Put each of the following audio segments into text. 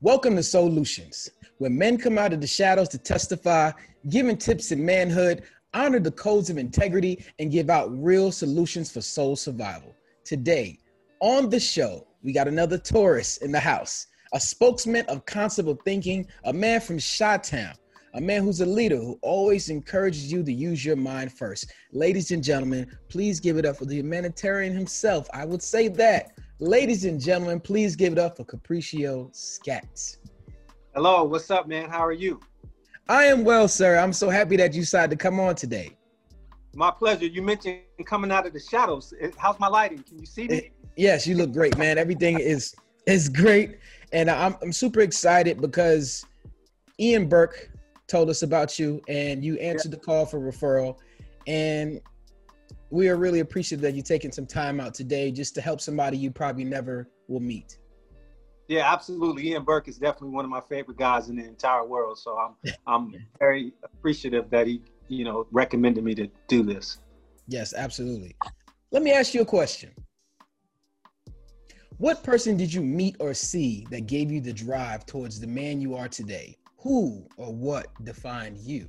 Welcome to Solutions, where men come out of the shadows to testify, giving tips in manhood, honor the codes of integrity, and give out real solutions for soul survival. Today, on the show, we got another Taurus in the house, a spokesman of concept thinking, a man from Chi-Town, a man who's a leader who always encourages you to use your mind first. Ladies and gentlemen, please give it up for the humanitarian himself. I would say that. Ladies and gentlemen, please give it up for Capriccio Scats. Hello, what's up, man? How are you? I am well, sir. I'm so happy that you decided to come on today. My pleasure. You mentioned coming out of the shadows. How's my lighting? Can you see me? Eh, yes, you look great, man. Everything is is great, and I'm I'm super excited because Ian Burke told us about you, and you answered yeah. the call for referral, and we are really appreciative that you're taking some time out today just to help somebody you probably never will meet. Yeah, absolutely. Ian Burke is definitely one of my favorite guys in the entire world. So I'm I'm very appreciative that he, you know, recommended me to do this. Yes, absolutely. Let me ask you a question. What person did you meet or see that gave you the drive towards the man you are today? Who or what defined you?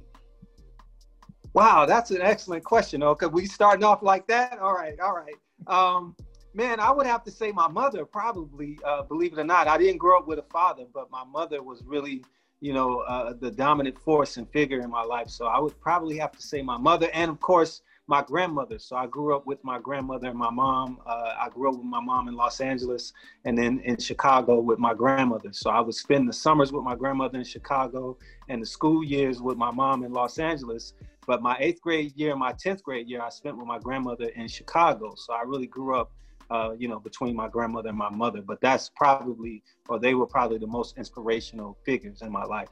Wow, that's an excellent question. Okay, we starting off like that? All right, all right. Um, man, I would have to say my mother probably. Uh, believe it or not, I didn't grow up with a father, but my mother was really, you know, uh, the dominant force and figure in my life. So I would probably have to say my mother, and of course my grandmother. So I grew up with my grandmother and my mom. Uh, I grew up with my mom in Los Angeles, and then in Chicago with my grandmother. So I would spend the summers with my grandmother in Chicago, and the school years with my mom in Los Angeles. But my eighth grade year, my 10th grade year, I spent with my grandmother in Chicago. So I really grew up, uh, you know, between my grandmother and my mother. But that's probably, or they were probably the most inspirational figures in my life.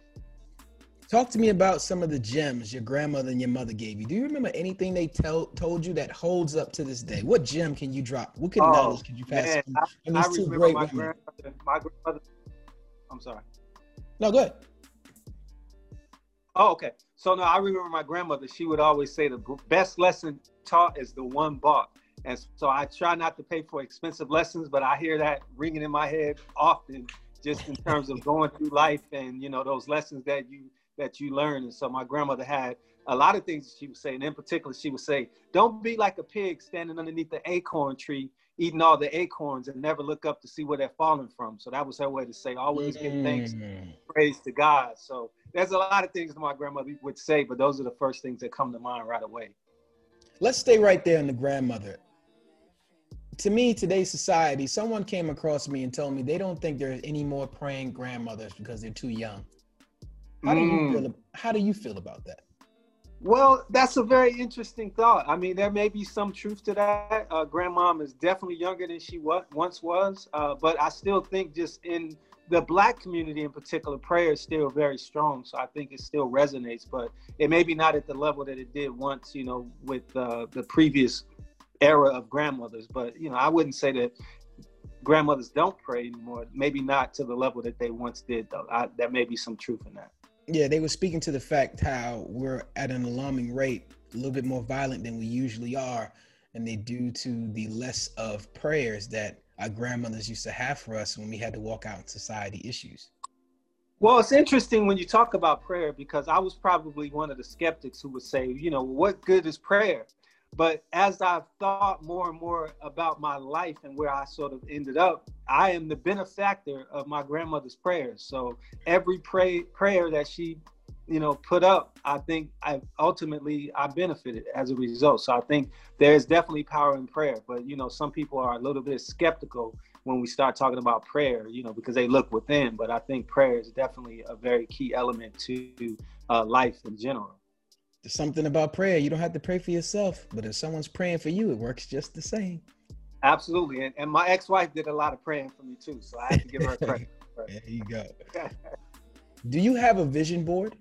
Talk to me about some of the gems your grandmother and your mother gave you. Do you remember anything they tell, told you that holds up to this day? What gem can you drop? What can oh, knowledge can you pass? Man, I, I remember my grandmother, my grandmother. I'm sorry. No, go ahead. Oh, okay. So no, I remember my grandmother. She would always say the best lesson taught is the one bought. And so I try not to pay for expensive lessons, but I hear that ringing in my head often, just in terms of going through life and you know those lessons that you that you learn. And so my grandmother had a lot of things that she would say, and in particular, she would say, "Don't be like a pig standing underneath the acorn tree, eating all the acorns, and never look up to see where they're falling from." So that was her way to say, "Always give thanks, mm. praise to God." So there's a lot of things my grandmother would say, but those are the first things that come to mind right away. Let's stay right there on the grandmother. To me, today's society, someone came across me and told me they don't think there's any more praying grandmothers because they're too young. How do you mm. feel? How do you feel about that? Well, that's a very interesting thought. I mean, there may be some truth to that. Uh, grandmom is definitely younger than she was, once was, uh, but I still think just in the black community in particular, prayer is still very strong. So I think it still resonates, but it may be not at the level that it did once, you know, with uh, the previous era of grandmothers. But, you know, I wouldn't say that grandmothers don't pray anymore. Maybe not to the level that they once did, though. I, there may be some truth in that. Yeah, they were speaking to the fact how we're at an alarming rate, a little bit more violent than we usually are. And they due to the less of prayers that our grandmothers used to have for us when we had to walk out in society issues. Well, it's interesting when you talk about prayer because I was probably one of the skeptics who would say, you know, what good is prayer? But as I've thought more and more about my life and where I sort of ended up, I am the benefactor of my grandmother's prayers. So every pray, prayer that she you know put up i think i ultimately i benefited as a result. So i think there's definitely power in prayer but you know some people are a little bit skeptical when we start talking about prayer you know because they look within but i think prayer is definitely a very key element to uh, life in general. There's something about prayer. You don't have to pray for yourself but if someone's praying for you it works just the same. Absolutely. And, and my ex-wife did a lot of praying for me too so i have to give her credit there you go. Do you have a vision board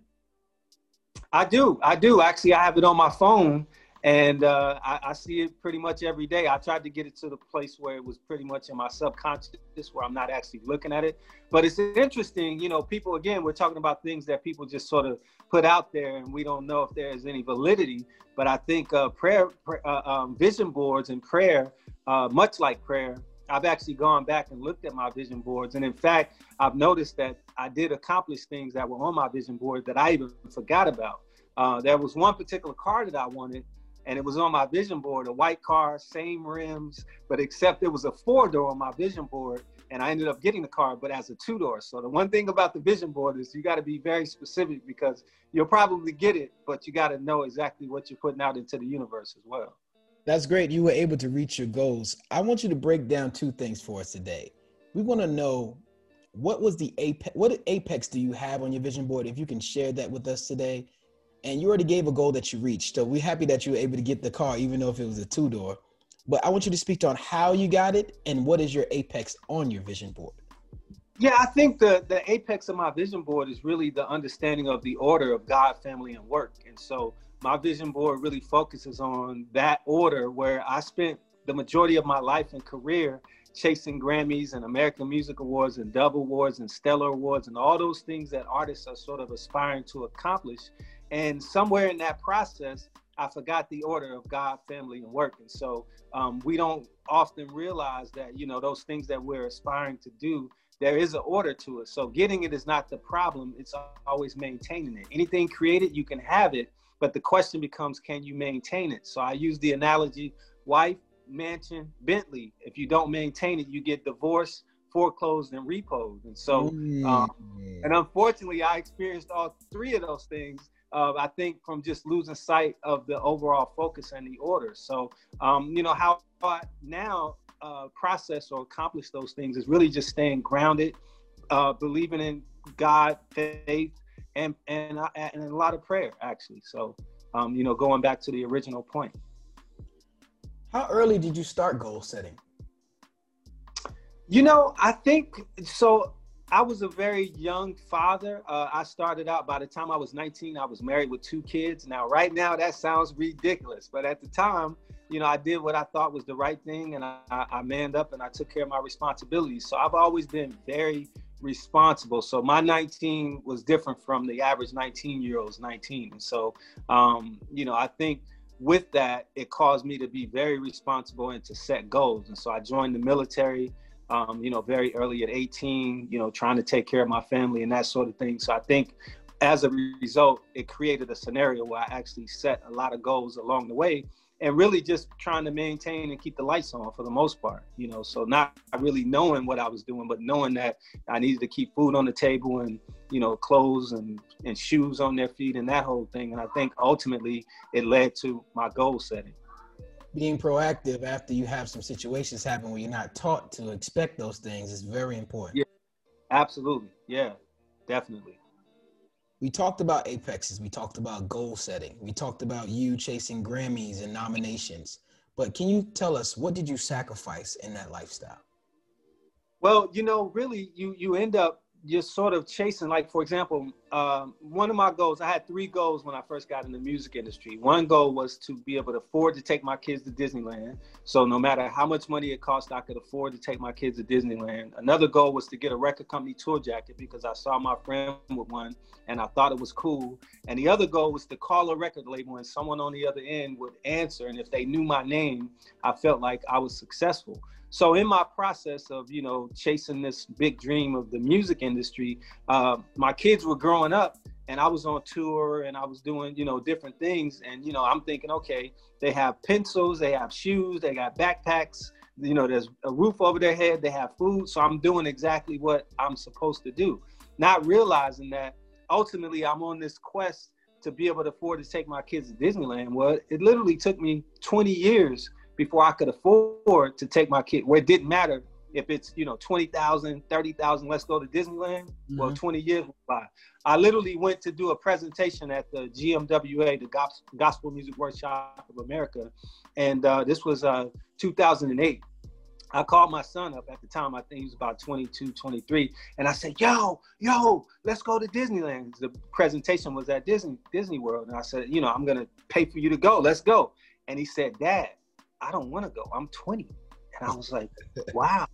I do. I do. Actually, I have it on my phone and uh, I, I, see it pretty much every day. I tried to get it to the place where it was pretty much in my subconscious, where I'm not actually looking at it. But it's interesting, you know. People again, we're talking about things that people just sort of put out there, and we don't know if there's any validity. But I think uh, prayer, uh, um, vision boards, and prayer, uh, much like prayer, I've actually gone back and looked at my vision boards. And in fact, I've noticed that I did accomplish things that were on my vision board that I even forgot about. Uh, there was one particular car that I wanted, and it was on my vision board, a white car, same rims, but except it was a four door on my vision board. And I ended up getting the car, but as a two door. So the one thing about the vision board is you got to be very specific because you'll probably get it, but you got to know exactly what you're putting out into the universe as well. That's great. You were able to reach your goals. I want you to break down two things for us today. We want to know what was the apex what apex do you have on your vision board if you can share that with us today and you already gave a goal that you reached so we're happy that you were able to get the car even though if it was a two door but i want you to speak on how you got it and what is your apex on your vision board yeah i think the the apex of my vision board is really the understanding of the order of god family and work and so my vision board really focuses on that order where I spent the majority of my life and career chasing Grammys and American Music Awards and Dove Awards and Stellar Awards and all those things that artists are sort of aspiring to accomplish. And somewhere in that process, I forgot the order of God, family, and work. And so um, we don't often realize that, you know, those things that we're aspiring to do, there is an order to it. So getting it is not the problem, it's always maintaining it. Anything created, you can have it, but the question becomes, can you maintain it? So I use the analogy wife, mansion, Bentley. If you don't maintain it, you get divorced, foreclosed, and repoed. And so, um, and unfortunately, I experienced all three of those things. Uh, I think from just losing sight of the overall focus and the order. So, um, you know, how I now uh, process or accomplish those things is really just staying grounded, uh, believing in God, faith, and and and a lot of prayer actually. So, um, you know, going back to the original point. How early did you start goal setting? You know, I think so. I was a very young father. Uh, I started out by the time I was 19, I was married with two kids. Now, right now, that sounds ridiculous, but at the time, you know, I did what I thought was the right thing, and I, I manned up and I took care of my responsibilities. So I've always been very responsible. So my 19 was different from the average 19 year old's 19. And so, um, you know, I think with that, it caused me to be very responsible and to set goals. And so I joined the military, um, you know, very early at 18, you know, trying to take care of my family and that sort of thing. So I think as a result, it created a scenario where I actually set a lot of goals along the way and really just trying to maintain and keep the lights on for the most part, you know. So not really knowing what I was doing, but knowing that I needed to keep food on the table and you know clothes and and shoes on their feet and that whole thing. And I think ultimately it led to my goal setting. Being proactive after you have some situations happen where you're not taught to expect those things is very important. Yeah, absolutely. Yeah, definitely we talked about apexes. We talked about goal setting. We talked about you chasing grammys and nominations. But can you tell us what did you sacrifice in that lifestyle? Well you know really you you end up just sort of chasing like for example um, one of my goals i had three goals when i first got in the music industry. One goal was to be able to afford to take my kids to disneyland. So no matter how much money it cost i could afford to take my kids to disneyland. Another goal was to get a record company tour jacket because i saw my friend with one and i thought it was cool. And the other goal was to call a record label and someone on the other end would answer. And if they knew my name i felt like i was successful so in my process of you know chasing this big dream of the music industry uh, my kids were growing up and i was on tour and i was doing you know different things. And you know i'm thinking okay they have pencils they have shoes they got backpacks you know there's a roof over their head they have food. So i'm doing exactly what i'm supposed to do. Not realizing that ultimately i'm on this quest to be able to afford to take my kids to disneyland. Well it literally took me 20 years before I could afford to take my kid where it didn't matter if it's you know 20,000, 30,000, let's go to Disneyland. Mm-hmm. Well, 20 years went by. I literally went to do a presentation at the GMWA, the Gospel Music Workshop of America, and uh, this was uh, 2008. I called my son up at the time, I think he was about 22, 23, and I said, yo, yo, let's go to Disneyland. The presentation was at Disney, Disney World. And I said, you know, I'm gonna pay for you to go, let's go. And he said, Dad, I don't want to go. I'm 20. And I was like, wow.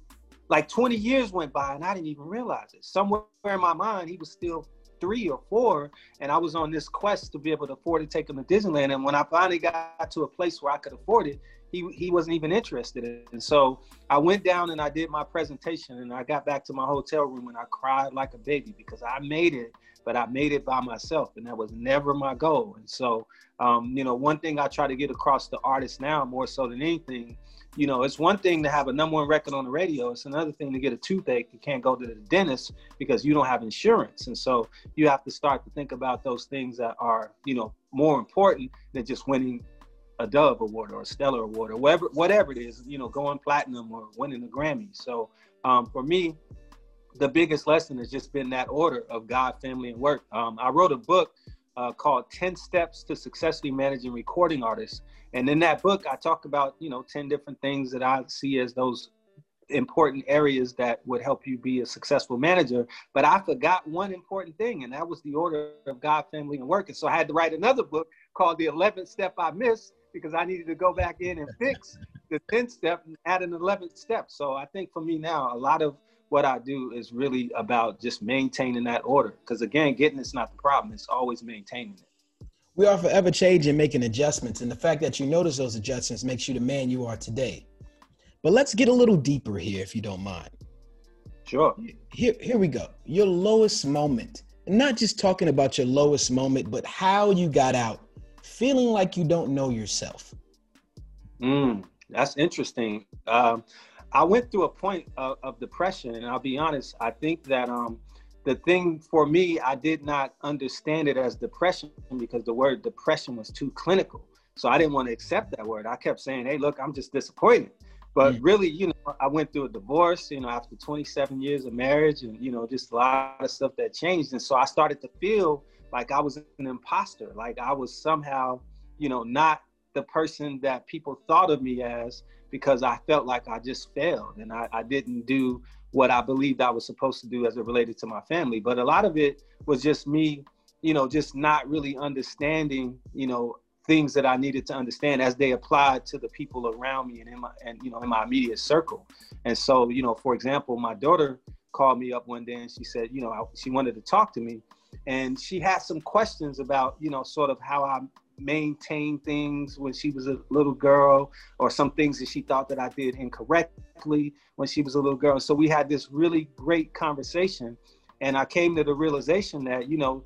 Like 20 years went by and I didn't even realize it. Somewhere in my mind, he was still three or four. And I was on this quest to be able to afford to take him to Disneyland. And when I finally got to a place where I could afford it, he he wasn't even interested in. And so I went down and I did my presentation and I got back to my hotel room and I cried like a baby because I made it, but I made it by myself and that was never my goal. And so um, you know, one thing I try to get across to artists now more so than anything, you know, it's one thing to have a number one record on the radio. It's another thing to get a toothache. You can't go to the dentist because you don't have insurance. And so you have to start to think about those things that are, you know, more important than just winning a Dove Award or a Stellar Award or whatever whatever it is, you know, going platinum or winning a Grammy. So um, for me, the biggest lesson has just been that order of God, family, and work. Um, I wrote a book uh, called 10 Steps to Successfully Managing Recording Artists. And in that book, I talk about, you know, 10 different things that I see as those important areas that would help you be a successful manager. But I forgot one important thing, and that was the order of God, family, and work. And so I had to write another book called The 11th Step I Missed because I needed to go back in and fix the 10th step and add an 11th step. So I think for me now, a lot of what I do is really about just maintaining that order. Because again, getting it's not the problem, it's always maintaining it. We are forever changing, making adjustments. And the fact that you notice those adjustments makes you the man you are today. But let's get a little deeper here, if you don't mind. Sure. Here, here we go. Your lowest moment. Not just talking about your lowest moment, but how you got out feeling like you don't know yourself? Mm, that's interesting. Um, I went through a point of, of, depression, and I'll be honest. I think that um, the thing for me, I did not understand it as depression because the word depression was too clinical. So I didn't want to accept that word. I kept saying, "Hey, look, I'm just disappointed." But mm. really, you know, I went through a divorce, you know, after 27 years of marriage, and you know, just a lot of stuff that changed, and so I started to feel like I was an imposter, like I was somehow, you know, not the person that people thought of me as because I felt like I just failed and I, I didn't do what I believed I was supposed to do as it related to my family. But a lot of it was just me, you know, just not really understanding, you know, things that I needed to understand as they applied to the people around me and in my and you know in my immediate circle. And so, you know, for example, my daughter called me up one day and she said, you know, she wanted to talk to me and she had some questions about you know sort of how i maintained things when she was a little girl or some things that she thought that i did incorrectly when she was a little girl. So we had this really great conversation and i came to the realization that you know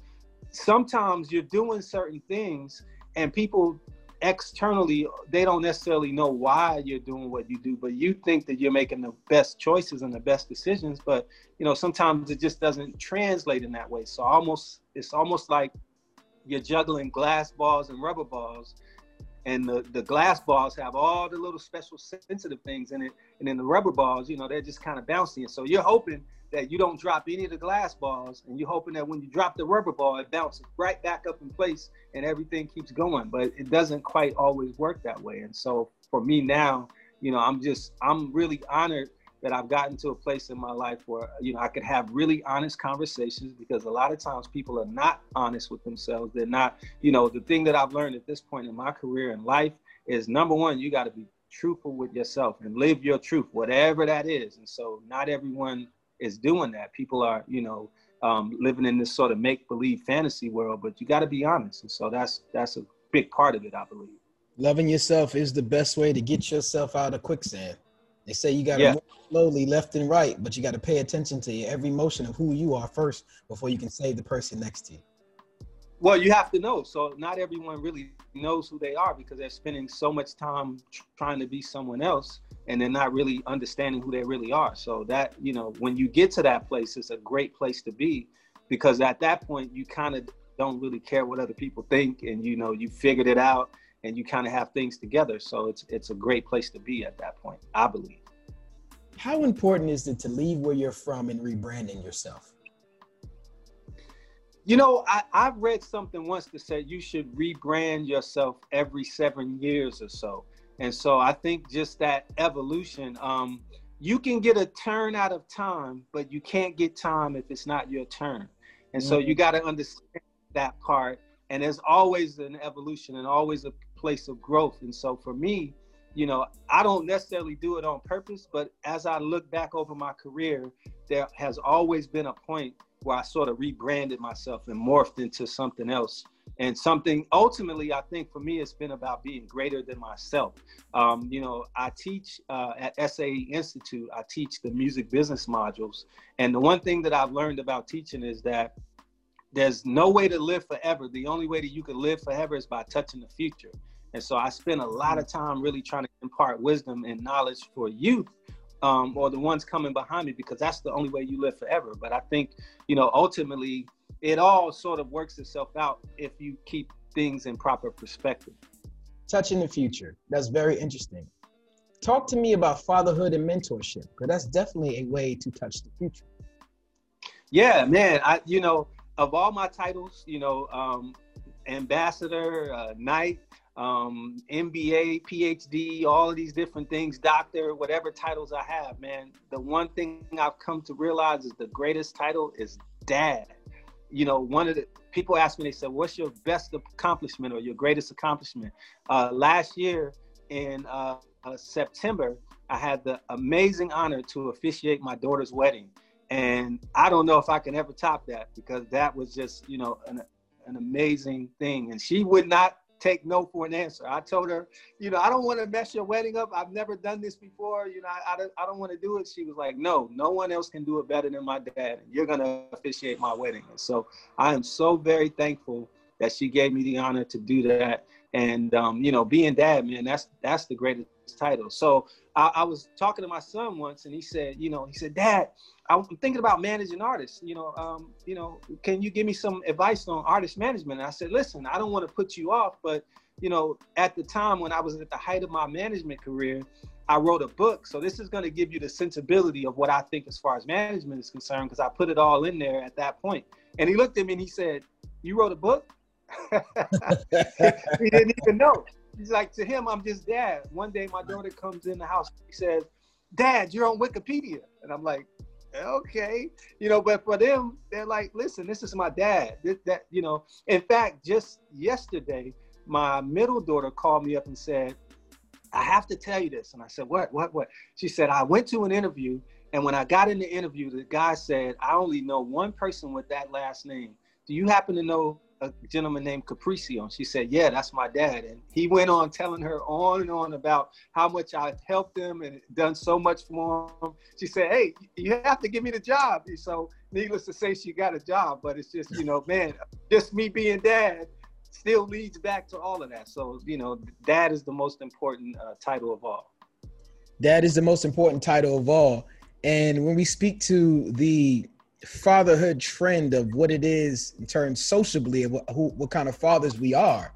sometimes you're doing certain things and people externally they don't necessarily know why you're doing what you do but you think that you're making the best choices and the best decisions but you know sometimes it just doesn't translate in that way. So almost it's almost like you're juggling glass balls and rubber balls and the, the glass balls have all the little special sensitive things in it and then the rubber balls you know they're just kind of bouncy and so you're hoping that you don't drop any of the glass balls and you're hoping that when you drop the rubber ball it bounces right back up in place and everything keeps going. But it doesn't quite always work that way. And so for me now you know i'm just i'm really honored that i've gotten to a place in my life where you know i could have really honest conversations because a lot of times people are not honest with themselves. They're not you know the thing that i've learned at this point in my career and life is number one you got to be truthful with yourself and live your truth whatever that is. And so not everyone is doing that. People are, you know, um, living in this sort of make believe fantasy world, but you got to be honest. And so that's that's a big part of it, I believe. Loving yourself is the best way to get yourself out of quicksand. They say you got to yeah. move slowly left and right, but you got to pay attention to every motion of who you are first before you can save the person next to you. Well, you have to know. So not everyone really knows who they are because they're spending so much time trying to be someone else and they're not really understanding who they really are. So that, you know, when you get to that place, it's a great place to be because at that point you kind of don't really care what other people think and you know, you figured it out and you kind of have things together. So it's it's a great place to be at that point, I believe. How important is it to leave where you're from and rebranding yourself? You know, I, I've read something once that said you should rebrand yourself every seven years or so. And so I think just that evolution, um, you can get a turn out of time, but you can't get time if it's not your turn. And mm-hmm. so you mm-hmm. got to understand that part. And there's always an evolution and always a place of growth. And so for me, you know, I don't necessarily do it on purpose, but as I look back over my career, there has always been a point where I sort of rebranded myself and morphed into something else. And something ultimately, I think for me, it's been about being greater than myself. Um, you know, I teach uh, at SAE Institute, I teach the music business modules. And the one thing that I've learned about teaching is that there's no way to live forever. The only way that you can live forever is by touching the future. And so I spend a lot of time really trying to impart wisdom and knowledge for youth um, or the ones coming behind me because that's the only way you live forever. But I think, you know, ultimately it all sort of works itself out if you keep things in proper perspective. Touching the future. That's very interesting. Talk to me about fatherhood and mentorship because that's definitely a way to touch the future. Yeah, man. I, you know, of all my titles, you know, um, ambassador, uh, knight, um, MBA, PhD, all of these different things, doctor, whatever titles I have, man. The one thing I've come to realize is the greatest title is dad. You know, one of the people ask me, they said, "What's your best accomplishment or your greatest accomplishment?" Uh, last year in uh, uh, September, I had the amazing honor to officiate my daughter's wedding, and I don't know if I can ever top that because that was just, you know, an, an amazing thing. And she would not take no for an answer. I told her, you know, I don't want to mess your wedding up. I've never done this before. You know, I, I, don't, I don't want to do it. She was like, no, no one else can do it better than my dad. You're going to officiate my wedding. And so I am so very thankful that she gave me the honor to do that. And, um, you know, being dad, man, that's, that's the greatest title. So I, I was talking to my son once and he said, you know, he said, dad, I'm thinking about managing artists. You know, um, you know, can you give me some advice on artist management? And I said, listen, I don't want to put you off, but you know, at the time when I was at the height of my management career, I wrote a book. So this is going to give you the sensibility of what I think as far as management is concerned, because I put it all in there at that point. And he looked at me and he said, "You wrote a book?" he didn't even know. He's like, to him, I'm just dad. One day, my daughter comes in the house. He says, "Dad, you're on Wikipedia," and I'm like, okay, you know, but for them, they're like, listen, this is my dad. This, that, you know, in fact, just yesterday, my middle daughter called me up and said, I have to tell you this. And I said, what, what, what? She said, I went to an interview. And when I got in the interview, the guy said, I only know one person with that last name. Do you happen to know a gentleman named Capricio. She said, Yeah, that's my dad. And he went on telling her on and on about how much I helped him and done so much for him. She said, Hey, you have to give me the job. So, needless to say, she got a job. But it's just, you know, man, just me being dad still leads back to all of that. So, you know, dad is the most important uh, title of all. Dad is the most important title of all. And when we speak to the fatherhood trend of what it is in terms sociably of what, who, what kind of fathers we are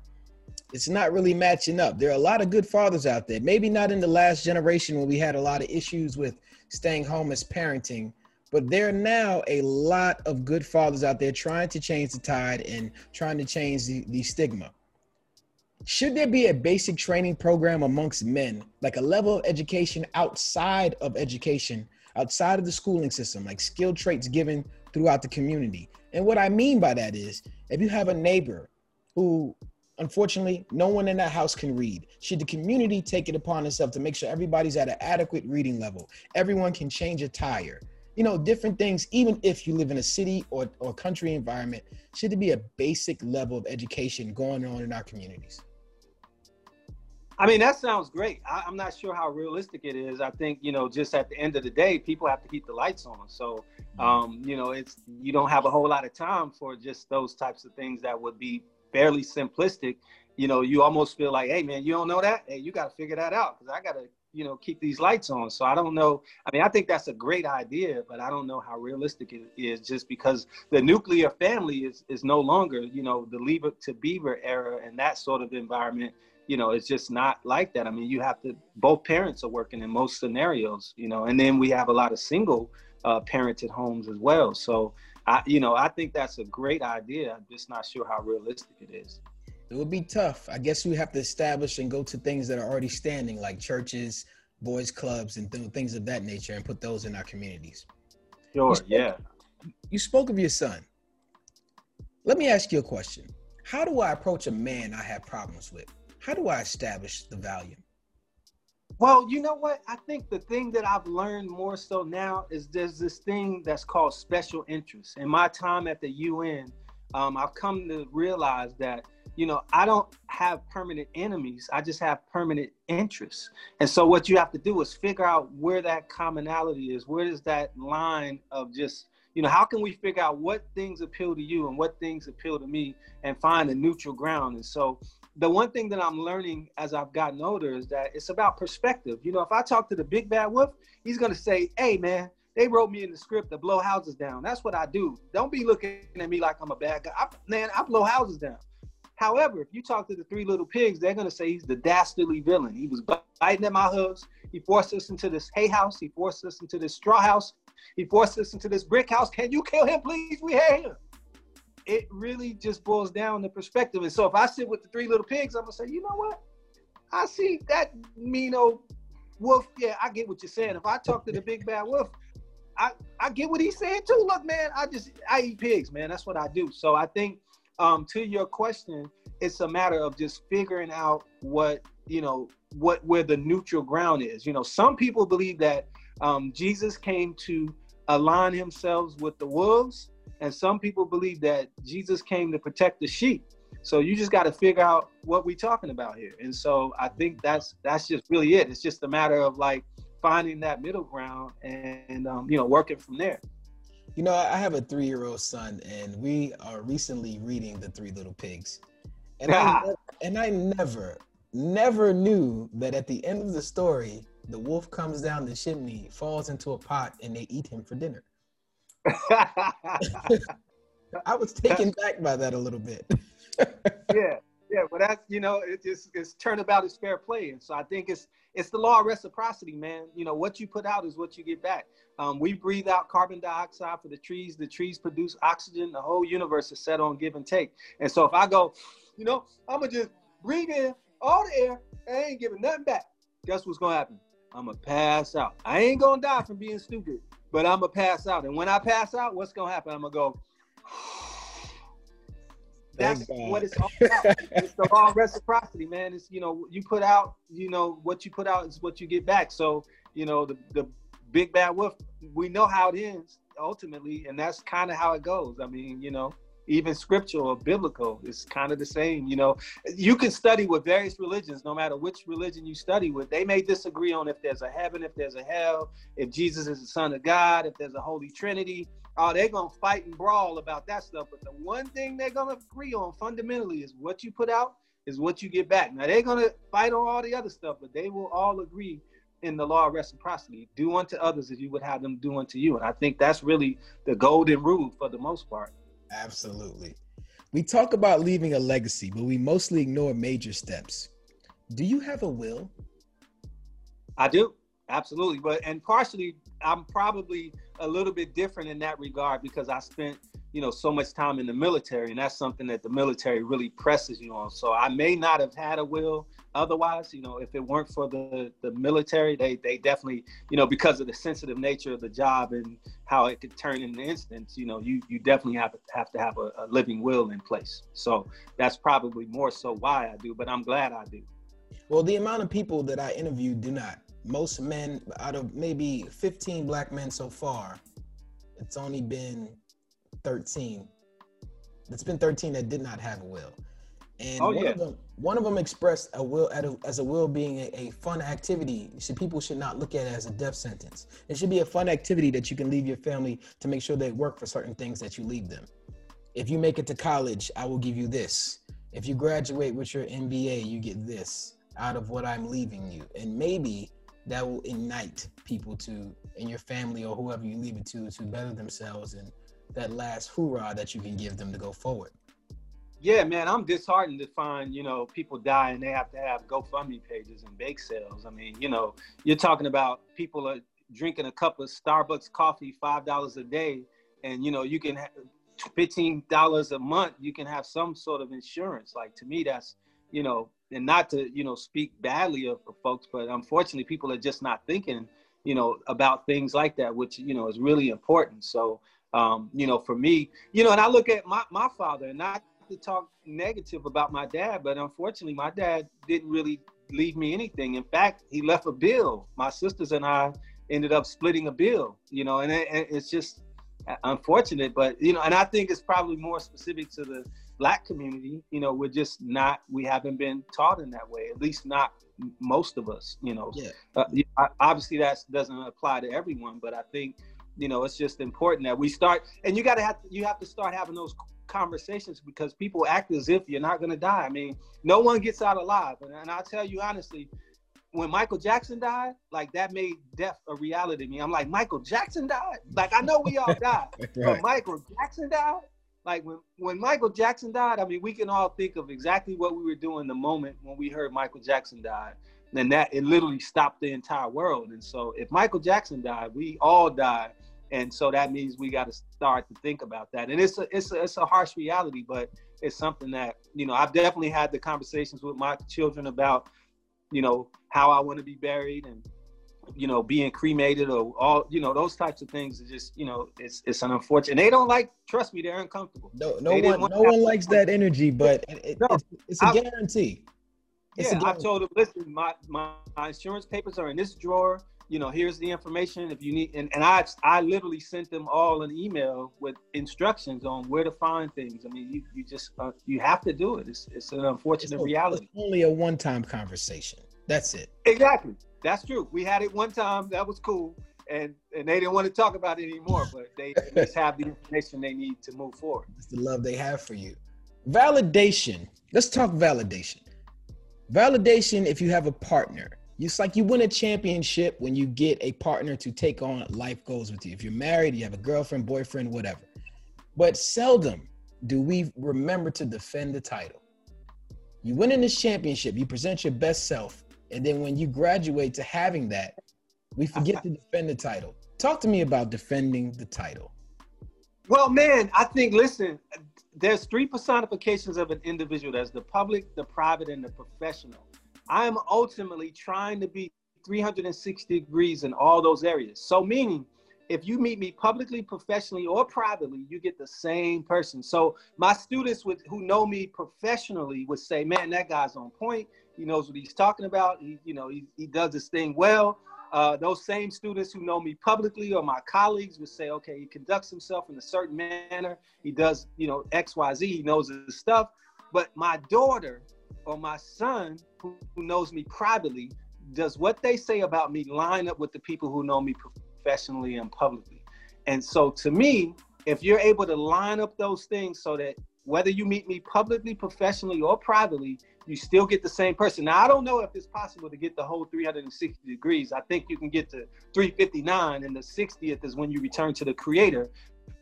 it's not really matching up. There are a lot of good fathers out there. Maybe not in the last generation when we had a lot of issues with staying home as parenting but there are now a lot of good fathers out there trying to change the tide and trying to change the, the stigma. Should there be a basic training program amongst men like a level of education outside of education outside of the schooling system, like skill traits given throughout the community. And what I mean by that is if you have a neighbor who unfortunately no one in that house can read, should the community take it upon itself to make sure everybody's at an adequate reading level? Everyone can change a tire. You know, different things, even if you live in a city or, or country environment, should there be a basic level of education going on in our communities? I mean, that sounds great. I, am not sure how realistic it is. I think, you know, just at the end of the day, people have to keep the lights on. So, mm-hmm. um, you know, it's you don't have a whole lot of time for just those types of things that would be fairly simplistic. You know, you almost feel like, hey, man, you don't know that? Hey, you got to figure that out because I got to, you know, keep these lights on. So I don't know. I mean, I think that's a great idea, but I don't know how realistic it is just because the nuclear family is, is no longer, you know, the leave it to beaver era and that sort of environment you know it's just not like that. I mean you have to both parents are working in most scenarios you know and then we have a lot of single uh, parented homes as well. So i you know i think that's a great idea. I'm just not sure how realistic it is. It would be tough. I guess we have to establish and go to things that are already standing like churches boys clubs and th- things of that nature and put those in our communities. Sure you spoke, yeah. you spoke of your son. Let me ask you a question. How do i approach a man i have problems with how do I establish the value? Well, you know what? I think the thing that I've learned more so now is there's this thing that's called special interest. In my time at the UN, um, I've come to realize that you know I don't have permanent enemies. I just have permanent interests. And so what you have to do is figure out where that commonality is. Where is that line of just you know how can we figure out what things appeal to you and what things appeal to me and find a neutral ground and so the one thing that I'm learning as I've gotten older is that it's about perspective. You know, if I talk to the big bad wolf, he's gonna say, "Hey, man, they wrote me in the script to blow houses down. That's what I do. Don't be looking at me like I'm a bad guy. I, man, I blow houses down." However, if you talk to the three little pigs, they're gonna say he's the dastardly villain. He was biting at my hooves. He forced us into this hay house. He forced us into this straw house. He forced us into this brick house. Can you kill him, please? We hate him it really just boils down to perspective. And so if I sit with the three little pigs, I'm gonna say, you know what? I see that old wolf. Yeah, I get what you're saying. If I talk to the big bad wolf, I, I get what he's saying too. Look, man, I just I eat pigs, man. That's what I do. So I think um, to your question, it's a matter of just figuring out what you know what where the neutral ground is. You know, some people believe that um, Jesus came to align himself with the wolves and some people believe that Jesus came to protect the sheep. So you just got to figure out what we're talking about here. And so I think that's that's just really it. It's just a matter of like finding that middle ground and um, you know working from there. You know, I have a three-year-old son, and we are recently reading The Three Little Pigs, and I and I never, never knew that at the end of the story, the wolf comes down the chimney, falls into a pot, and they eat him for dinner. I was taken back by that a little bit. yeah, yeah, but that's you know, it just it's turnabout is fair play, and so I think it's it's the law of reciprocity, man. You know, what you put out is what you get back. Um, we breathe out carbon dioxide for the trees. The trees produce oxygen. The whole universe is set on give and take. And so if I go, you know, I'm gonna just breathe in all the air, I ain't giving nothing back. Guess what's gonna happen? I'm gonna pass out. I ain't gonna die from being stupid but I'm gonna pass out. And when I pass out, what's gonna happen? I'm gonna go. That's what it's all about. it's the law of reciprocity, man. It's you know you put out, you know what you put out is what you get back. So you know the the big bad wolf. We know how it ends ultimately, and that's kind of how it goes. I mean, you know even scriptural or biblical is kind of the same you know? You can study with various religions no matter which religion you study with. They may disagree on if there's a heaven if there's a hell if jesus is the son of god if there's a holy trinity. Oh they're gonna fight and brawl about that stuff. But the one thing they're gonna agree on fundamentally is what you put out is what you get back. Now they're gonna fight on all the other stuff but they will all agree in the law of reciprocity. Do unto others as you would have them do unto you. And i think that's really the golden rule for the most part Absolutely. We talk about leaving a legacy, but we mostly ignore major steps. Do you have a will? I do. Absolutely. But and partially I'm probably a little bit different in that regard because I spent, you know, so much time in the military and that's something that the military really presses you on. So I may not have had a will otherwise, you know, if it weren't for the the military, they they definitely, you know, because of the sensitive nature of the job and how it could turn in an instance, you know, you you definitely have to have to have a, a living will in place. So that's probably more so why I do, but I'm glad I do. Well, the amount of people that I interviewed do not most men out of maybe 15 black men so far it's only been 13 it's been 13 that did not have a will. And oh, one, yeah. of them, one of them expressed a will as a will being a, a fun activity. Should people should not look at it as a death sentence. It should be a fun activity that you can leave your family to make sure they work for certain things that you leave them. If you make it to college i will give you this. If you graduate with your mba you get this out of what i'm leaving you. And maybe that will ignite people to in your family or whoever you leave it to to better themselves and that last hoorah that you can give them to go forward. Yeah man i'm disheartened to find you know people die and they have to have gofundme pages and bake sales. I mean you know you're talking about people are drinking a cup of starbucks coffee five dollars a day and you know you can have fifteen dollars a month you can have some sort of insurance. Like to me that's you know and not to you know speak badly of, of, folks but unfortunately people are just not thinking you know about things like that which you know is really important so um, you know for me you know and i look at my, my father and not to talk negative about my dad but unfortunately my dad didn't really leave me anything. In fact, he left a bill. My sisters and I ended up splitting a bill. You know, and it, it's just unfortunate, but you know, and I think it's probably more specific to the black community. You know, we're just not, we haven't been taught in that way. At least not most of us. You know, yeah. Uh, obviously that doesn't apply to everyone, but I think you know it's just important that we start. And you got to have you have to start having those conversations because people act as if you're not going to die. I mean, no one gets out alive, and, and I'll tell you honestly, when Michael Jackson died, like that made death a reality to me. I'm like, Michael Jackson died? Like I know we all died, right. but Michael Jackson died? Like when, when Michael Jackson died, I mean, we can all think of exactly what we were doing the moment when we heard Michael Jackson died. And that it literally stopped the entire world. And so if Michael Jackson died, we all died. And so that means we got to start to think about that. And it's a, it's a, it's a harsh reality, but it's something that, you know, I've definitely had the conversations with my children about you know, how I want to be buried and you know, being cremated or all, you know, those types of things just, you know, it's it's an unfortunate. They don't like. Trust me, they're uncomfortable. No, no one, no one likes that energy, but it, no, it's, it's, a I've, guarantee. It's yeah, I've told them, listen, my, my my insurance papers are in this drawer. You know, here's the information if you need. And, and I I literally sent them all an email with instructions on where to find things. I mean, you you just uh, you have to do it. It's it's an unfortunate it's reality. It's only a one time conversation. That's it. Exactly. That's true. We had it one time. That was cool. And and they didn't want to talk about it anymore, but they just have the information they need to move forward. It's the love they have for you. Validation. Let's talk validation. Validation if you have a partner. It's like you win a championship when you get a partner to take on life goals with you. If you're married, you have a girlfriend, boyfriend, whatever. But seldom do we remember to defend the title. You win in this championship, you present your best self, and then when you graduate to having that, we forget to defend the title. Talk to me about defending the title. Well, man, I think, listen, there's three personifications of an individual there's the public, the private, and the professional. I am ultimately trying to be 360 degrees in all those areas. So, meaning, if you meet me publicly, professionally, or privately, you get the same person. So my students who know me professionally would say, "Man, that guy's on point. He knows what he's talking about. He, you know, he, he does this thing well. Uh, those same students who know me publicly or my colleagues would say, okay, he conducts himself in a certain manner. He does, you know, X, Y, Z. He knows his stuff. But my daughter or my son who, who knows me privately, does what they say about me line up with the people who know me professionally and publicly? And so to me, if you're able to line up those things so that whether you meet me publicly, professionally, or privately, you still get the same person. Now, I don't know if it's possible to get the whole 360 degrees. I think you can get to 359, and the 60th is when you return to the creator.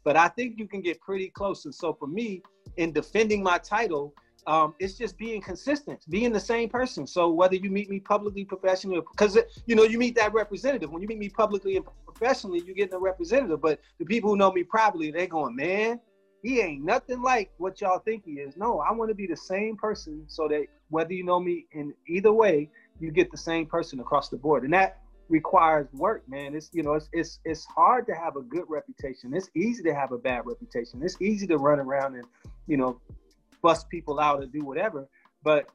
But I think you can get pretty close. And so, for me, in defending my title, um, it's just being consistent, being the same person. So whether you meet me publicly, professionally, because you know you meet that representative. When you meet me publicly and professionally, you're getting a representative. But the people who know me privately, they're going, man, he ain't nothing like what y'all think he is. No, I want to be the same person so that whether you know me in either way, you get the same person across the board. And that requires work, man. It's you know, it's it's it's hard to have a good reputation. It's easy to have a bad reputation. It's easy to run around and, you know, bust people out and do whatever. But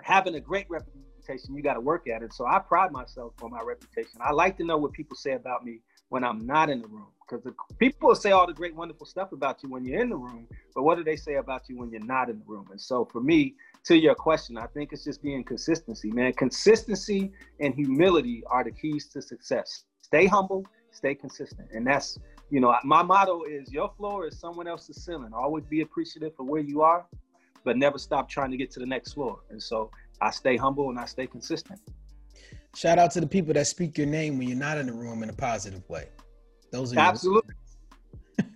having a great reputation, you got to work at it. So I pride myself on my reputation. I like to know what people say about me when I'm not in the room. Because people say all the great, wonderful stuff about you when you're in the room, but what do they say about you when you're not in the room? And so for me, to your question, I think it's just being consistency, man. Consistency and humility are the keys to success. Stay humble, stay consistent. And that's, you know, my motto is your floor is someone else's ceiling. Always be appreciative for where you are, but never stop trying to get to the next floor. And so I stay humble and I stay consistent. Shout out to the people that speak your name when you're not in the room in a positive way. Those are absolutely.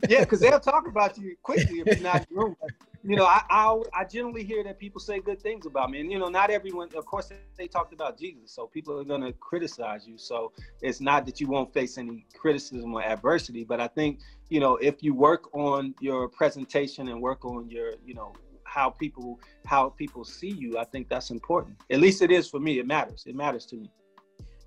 yeah, because they'll talk about you quickly if you're not in the room. But, you know, I, I, I generally hear that people say good things about me, and you know, not everyone. Of course, they talked about Jesus, so people are going to criticize you. So it's not that you won't face any criticism or adversity, but I think you know, if you work on your presentation and work on your, you know, how people how people see you, I think that's important. At least it is for me. It matters. It matters to me.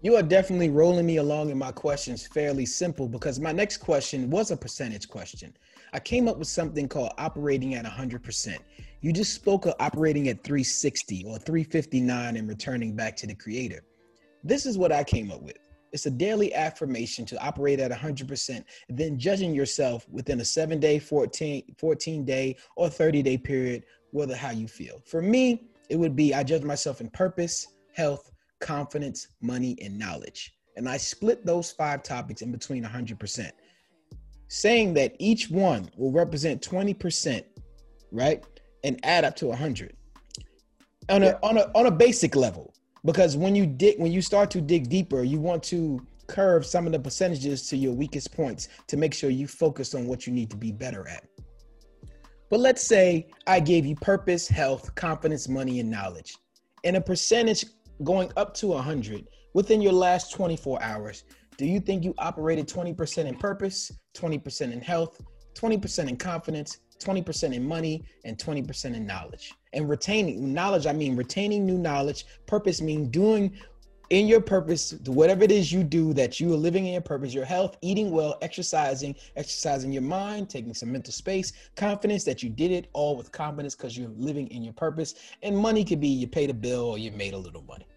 You are definitely rolling me along in my questions fairly simple because my next question was a percentage question. I came up with something called operating at 100%. You just spoke of operating at 360 or 359 and returning back to the creator. This is what I came up with. It's a daily affirmation to operate at 100%, then judging yourself within a seven day, 14, 14 day, or 30 day period, whether how you feel. For me, it would be I judge myself in purpose, health, confidence, money, and knowledge. And I split those five topics in between 100%, saying that each one will represent 20%, right? And add up to 100 on a, on a, on a basic level. Because when you dig, when you start to dig deeper, you want to curve some of the percentages to your weakest points to make sure you focus on what you need to be better at. But let's say I gave you purpose, health, confidence, money, and knowledge. And a percentage going up to 100 within your last 24 hours, do you think you operated 20% in purpose, 20% in health, 20% in confidence, 20% in money, and 20% in knowledge? And retaining knowledge, I mean retaining new knowledge. Purpose mean doing in your purpose, whatever it is you do that you are living in your purpose, your health, eating well, exercising, exercising your mind, taking some mental space, confidence that you did it all with confidence because you're living in your purpose. And money could be you paid a bill or you made a little money.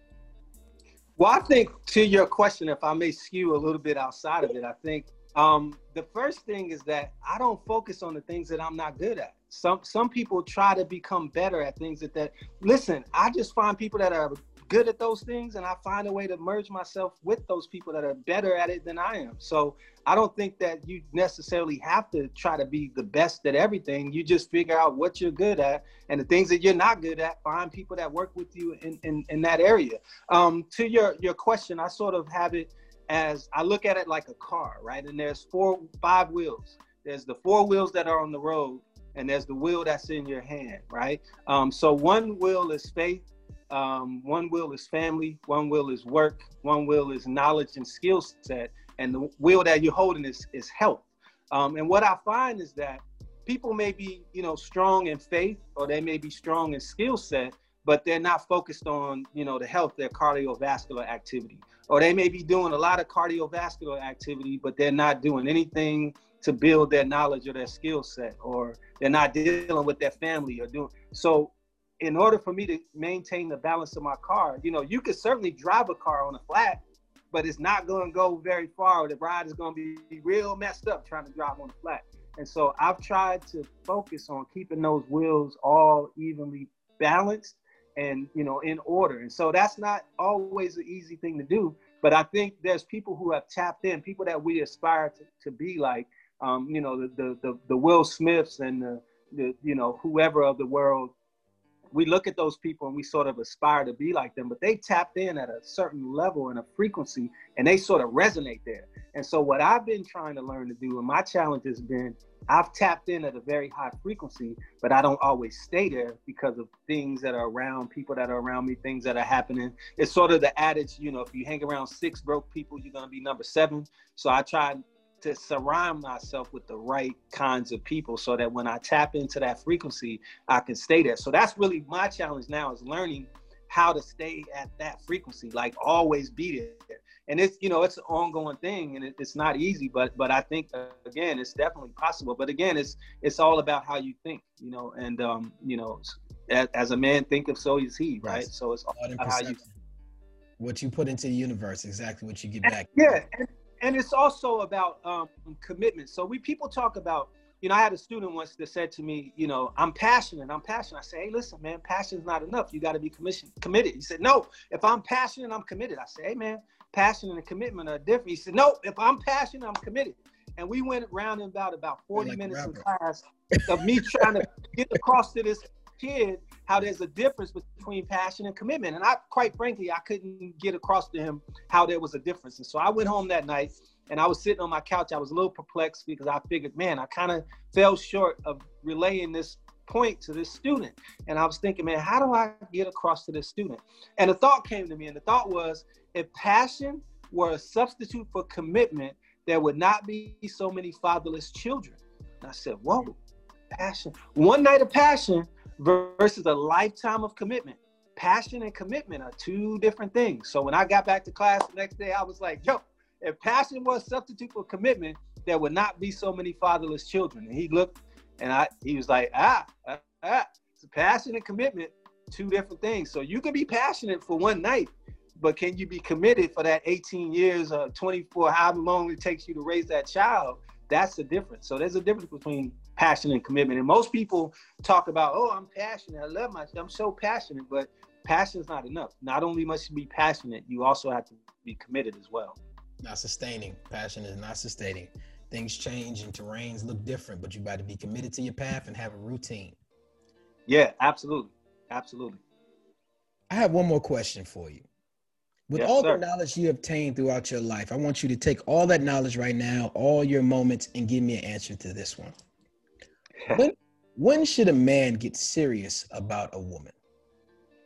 Well, I think to your question, if I may skew a little bit outside of it, I think um, the first thing is that I don't focus on the things that I'm not good at. Some some people try to become better at things that that. Listen, I just find people that are good at those things and I find a way to merge myself with those people that are better at it than I am. So I don't think that you necessarily have to try to be the best at everything. You just figure out what you're good at and the things that you're not good at, find people that work with you in, in, in that area. Um, to your, your question, I sort of have it as I look at it like a car, right? And there's four, five wheels. There's the four wheels that are on the road and there's the wheel that's in your hand, right? Um, so one wheel is faith, um, one will is family, one will is work, one will is knowledge and skill set, and the will that you're holding is is health. Um, and what I find is that people may be, you know, strong in faith or they may be strong in skill set, but they're not focused on, you know, the health, their cardiovascular activity. Or they may be doing a lot of cardiovascular activity, but they're not doing anything to build their knowledge or their skill set, or they're not dealing with their family or doing so in order for me to maintain the balance of my car, you know, you could certainly drive a car on a flat, but it's not going to go very far. The ride is going to be real messed up trying to drive on a flat. And so I've tried to focus on keeping those wheels all evenly balanced and you know in order. And so that's not always an easy thing to do. But I think there's people who have tapped in, people that we aspire to, to be like, um, you know, the, the the the Will Smiths and the, the you know whoever of the world we look at those people and we sort of aspire to be like them, but they tapped in at a certain level and a frequency and they sort of resonate there. And so, what I've been trying to learn to do, and my challenge has been, I've tapped in at a very high frequency, but I don't always stay there because of things that are around, people that are around me, things that are happening. It's sort of the adage, you know, if you hang around six broke people, you're going to be number seven. So, I try to surround myself with the right kinds of people so that when I tap into that frequency, I can stay there. So that's really my challenge now is learning how to stay at that frequency, like always be there. And it's you know it's an ongoing thing, and it, it's not easy, but but I think uh, again it's definitely possible. But again, it's it's all about how you think, you know, and um, you know, as, as a man thinketh, so is he, right? right. So it's all about how you. What you put into the universe, exactly what you get back. Yeah, and, and it's also about um, commitment. So we people talk about, you know, I had a student once that said to me, you know, I'm passionate. I'm passionate. I say, hey, listen, man, passion is not enough. You got to be commission committed. He said, no, if I'm passionate, I'm committed. I say, hey, man, passion and commitment are different. He said, no, if I'm passionate, I'm committed. And we went round and about about 40 like minutes in class of me trying to get across to this kid how there's a difference between passion and commitment. And I, quite frankly, I couldn't get across to him how there was a difference. And so I went home that night and I was sitting on my couch. I was a little perplexed because I figured, man, I kind of fell short of relaying this point to this student. And I was thinking, man, how do I get across to this student? And a thought came to me, and the thought was if passion were a substitute for commitment, there would not be so many fatherless children. And I said, whoa, passion. One night of passion versus a lifetime of commitment. passion and commitment are two different things. So when I got back to class the next day, I was like, yo, if passion was substitute for commitment, there would not be so many fatherless children. And he looked and I he was like, ah, ah, ah. It's passion and commitment, two different things. So you can be passionate for one night, but can you be committed for that 18 years or 24, however long it takes you to raise that child? That's the difference. So there's a difference between passion and commitment. And most people talk about, oh, I'm passionate. I love my, I'm so passionate, but passion is not enough. Not only must you be passionate, you also have to be committed as well. Not sustaining. Passion is not sustaining things change and terrains look different, but you got to be committed to your path and have a routine. Yeah, absolutely. Absolutely. I have one more question for you. With yes, all sir. the knowledge you obtained throughout your life, I want you to take all that knowledge right now, all your moments, and give me an answer to this one. When, when should a man get serious about a woman?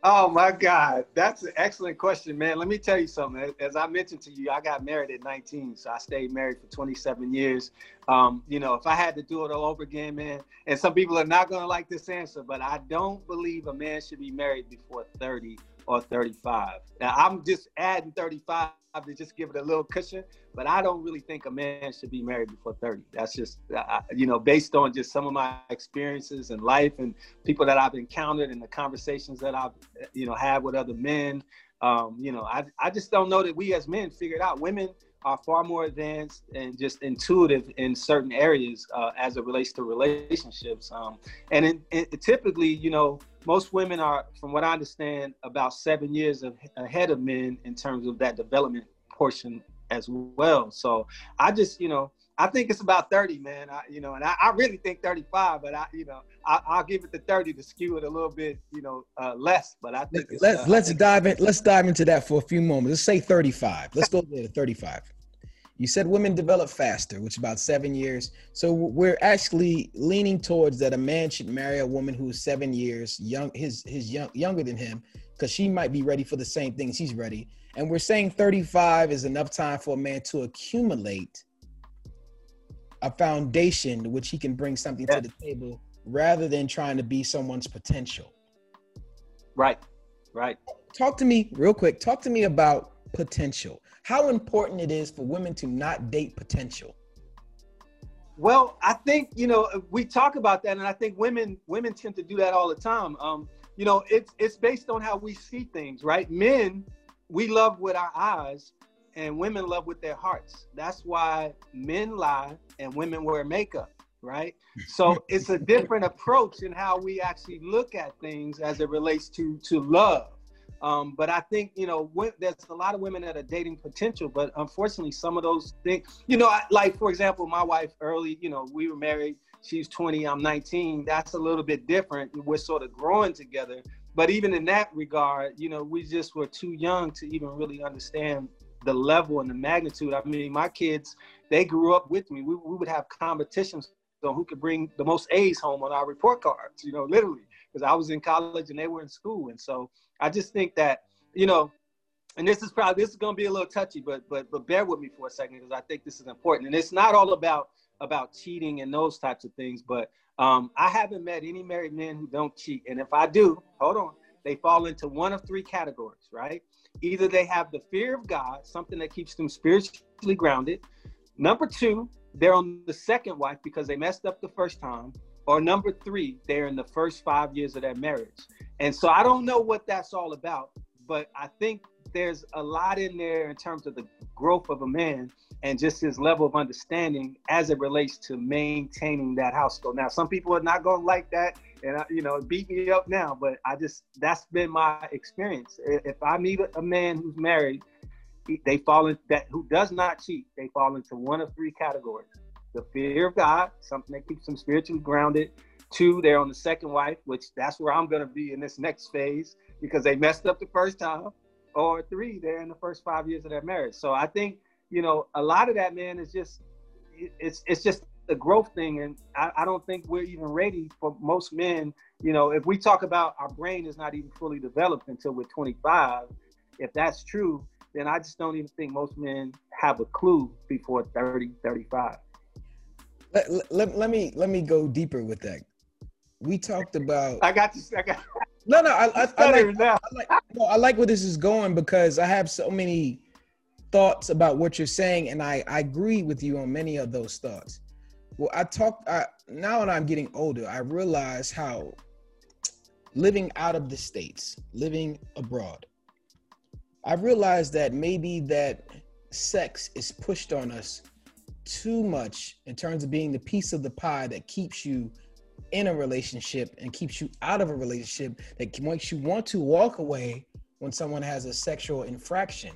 Oh my God, that's an excellent question, man. Let me tell you something. As I mentioned to you, I got married at 19, so I stayed married for 27 years. Um, you know, if I had to do it all over again, man, and some people are not going to like this answer, but I don't believe a man should be married before 30 or 35. Now, I'm just adding 35 to just give it a little cushion, but I don't really think a man should be married before 30. That's just, uh, you know, based on just some of my experiences in life and people that I've encountered and the conversations that I've, you know, had with other men. Um, you know, I, I just don't know that we as men figured out women are far more advanced and just intuitive in certain areas uh, as it relates to relationships. Um, and in, in, typically, you know, most women are, from what I understand, about seven years of, ahead of men in terms of that development portion as well. So I just, you know, I think it's about 30, man. I, you know, and I, I really think 35, but I, you know, I, will give it the 30 to skew it a little bit, you know, uh, less. But I think let's uh, let's dive in. Let's dive into that for a few moments. Let's say 35. Let's go there to 35. You said women develop faster, which is about seven years. So we're actually leaning towards that a man should marry a woman who's seven years young, his his young younger than him, because she might be ready for the same things he's ready. And we're saying 35 is enough time for a man to accumulate a foundation which he can bring something yeah. to the table rather than trying to be someone's potential. Right. Right. Talk to me real quick. Talk to me about potential how important it is for women to not date potential. Well, I think you know we talk about that, and I think women women tend to do that all the time. Um, you know, it's it's based on how we see things, right? Men, we love with our eyes, and women love with their hearts. That's why men lie and women wear makeup, right? So it's a different approach in how we actually look at things as it relates to to love. Um, but I think you know there's a lot of women that are dating potential, but unfortunately, some of those things, you know, I, like for example, my wife early, you know, we were married. She's 20, I'm 19. That's a little bit different. We're sort of growing together. But even in that regard, you know, we just were too young to even really understand the level and the magnitude. I mean, my kids, they grew up with me. We, we would have competitions on who could bring the most A's home on our report cards, you know, literally, because I was in college and they were in school. And so I just think that, you know, and this is probably this is gonna be a little touchy, but but but bear with me for a second because I think this is important. And it's not all about about cheating and those types of things, but um, I haven't met any married men who don't cheat. And if I do, hold on, they fall into one of three categories, right? Either they have the fear of God, something that keeps them spiritually grounded. Number two, they're on the second wife because they messed up the first time. Or number three, they're in the first five years of their marriage. And so I don't know what that's all about, but I think there's a lot in there in terms of the growth of a man and just his level of understanding as it relates to maintaining that household. Now, some people are not going to like that and, you know, beat me up now, but I just, that's been my experience. If I meet a man who's married, they fall into that, who does not cheat, they fall into one of three categories. The fear of God, something that keeps them spiritually grounded Two, they're on the second wife, which that's where I'm going to be in this next phase because they messed up the first time. Or three, they're in the first five years of their marriage. So I think, you know, a lot of that, man, is just, it's, it's just the growth thing. And I, I don't think we're even ready for most men. You know, if we talk about our brain is not even fully developed until we're 25, if that's true, then I just don't even think most men have a clue before 30, 35. Let, let, let me let me go deeper with that we talked about. I got you. I got. No, no, I, I, I like, I like, no, I like where this is going because I have so many thoughts about what you're saying, and I, I agree with you on many of those thoughts. Well, I talk I, now that I'm getting older, I realize how living out of the states, living abroad, I realized that maybe that sex is pushed on us too much in terms of being the piece of the pie that keeps you in a relationship and keeps you out of a relationship that makes you want to walk away when someone has a sexual infraction.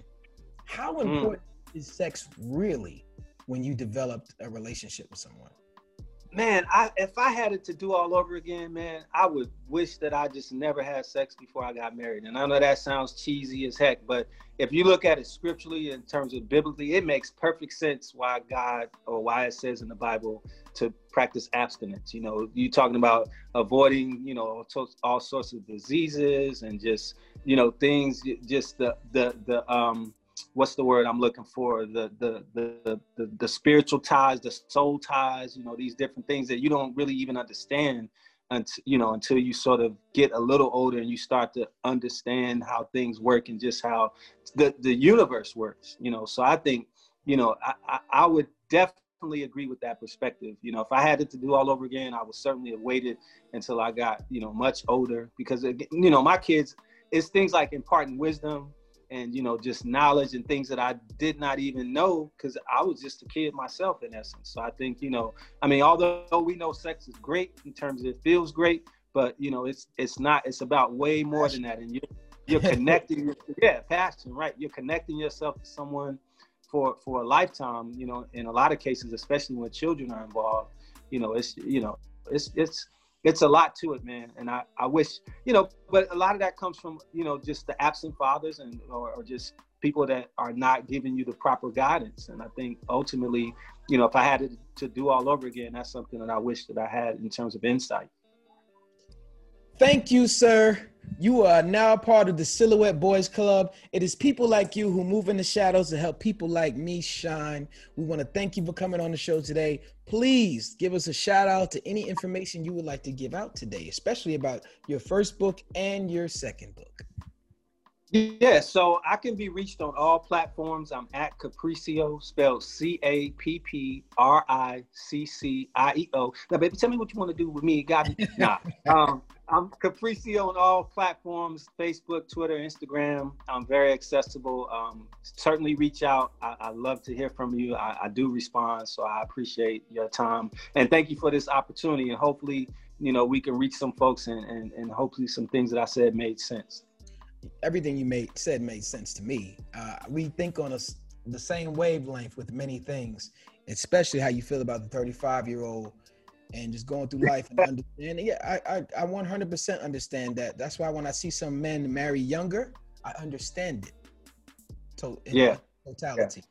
How hmm. important mm. is sex really when you developed a relationship with someone? Man, I if I had it to do all over again, man, I would wish that I just never had sex before I got married. And I know that sounds cheesy as heck, but if you look at it scripturally in terms of biblically, it makes perfect sense why God or why it says in the Bible to practice abstinence. You know, you talking about avoiding, you know, all sorts of diseases and just, you know, things, just the the the um what's the word I'm looking for? The, the the the the spiritual ties, the soul ties. You know, these different things that you don't really even understand until you know until you sort of get a little older and you start to understand how things work and just how the the universe works. You know, so I think you know I I, I would definitely agree with that perspective. You know, if I had it to do all over again, I would certainly have waited until I got you know much older because you know my kids. It's things like imparting wisdom, and you know just knowledge and things that I did not even know because I was just a kid myself in essence. So I think you know, I mean, although we know sex is great in terms of it feels great, but you know, it's it's not. It's about way more passion. than that, and you're you're connecting. yeah, passion, right? You're connecting yourself to someone for for a lifetime. You know, in a lot of cases, especially when children are involved, you know, it's you know, it's it's it's a lot to it, man. And I, I wish, you know, but a lot of that comes from, you know, just the absent fathers and or, or just people that are not giving you the proper guidance. And I think ultimately, you know, if I had to do all over again, that's something that I wish that I had in terms of insight. Thank you, sir. You are now part of the Silhouette Boys Club. It is people like you who move in the shadows to help people like me shine. We want to thank you for coming on the show today. Please give us a shout out to any information you would like to give out today, especially about your first book and your second book. Yeah, so I can be reached on all platforms. I'm at Capriccio, spelled C A P P R I C C I E O. Now, baby, tell me what you want to do with me. got me. Nah. Um, I'm Cappricio on all platforms Facebook, Twitter, Instagram. I'm very accessible. Um, certainly reach out. I, I, love to hear from you. I, I do respond, so I appreciate your time. And thank you for this opportunity. And hopefully, you know, we can reach some folks and, and, and hopefully some things that I said made sense everything you made said made sense to me. Uh, we think on a, the same wavelength with many things, especially how you feel about the 35 year old and just going through life and understanding. Yeah, I, I, I 100% understand that. That's why when I see some men marry younger, I understand it. To, yeah. Totality.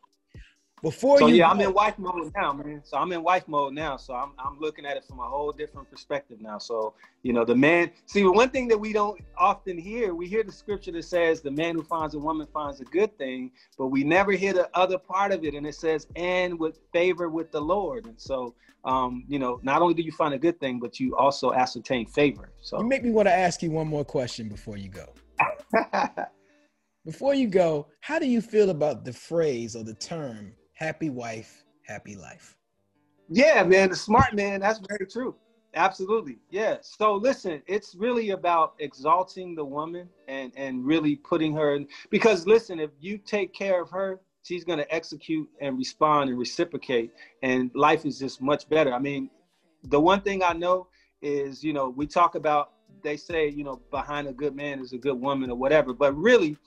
Before so you yeah, go, I'm in wife mode now, man. So I'm in wife mode now. So I'm I'm looking at it from a whole different perspective now. So you know, the man. See, one thing that we don't often hear, we hear the scripture that says, "The man who finds a woman finds a good thing," but we never hear the other part of it, and it says, "And with favor with the Lord." And so, um, you know, not only do you find a good thing, but you also ascertain favor. So you make me want to ask you one more question before you go. before you go, how do you feel about the phrase or the term? Happy wife, happy life. Yeah, man, the smart man, that's very true. Absolutely. Yeah. So listen, it's really about exalting the woman and and really putting her in because listen, if you take care of her, she's going to execute and respond and reciprocate and life is just much better. I mean, the one thing I know is, you know, we talk about they say, you know, behind a good man is a good woman or whatever, but really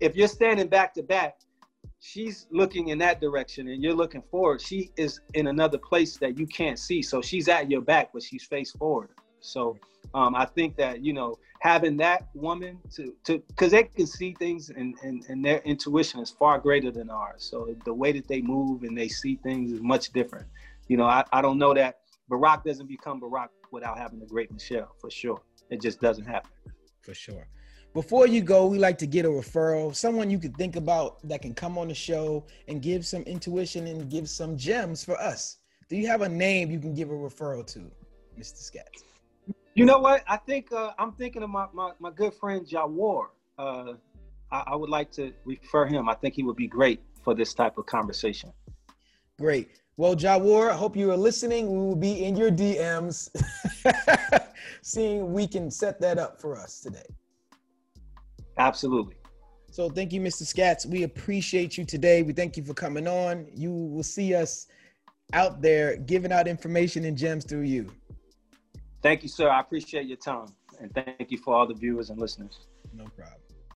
if you're standing back to back, she's looking in that direction and you're looking forward. She is in another place that you can't see. So she's at your back but she's face forward. So um, i think that you know having that woman to to because they can see things and, and and their intuition is far greater than ours. So the way that they move and they see things is much different. You know i, I don't know that barack doesn't become barack without having a great michelle for sure. It just doesn't happen. For sure before you go, we like to get a referral, someone you could think about that can come on the show and give some intuition and give some gems for us. Do you have a name you can give a referral to, Mr. Scats? You know what? I think uh, I'm thinking of my, my, my good friend Jawar. Uh, I, I, would like to refer him. I think he would be great for this type of conversation. Great. Well, Jawar, I hope you are listening. We will be in your DMs, seeing we can set that up for us today. Absolutely. So thank you, Mr. Scats. We appreciate you today. We thank you for coming on. You will see us out there giving out information and gems through you. Thank you, sir. I appreciate your time. And thank you for all the viewers and listeners. No problem.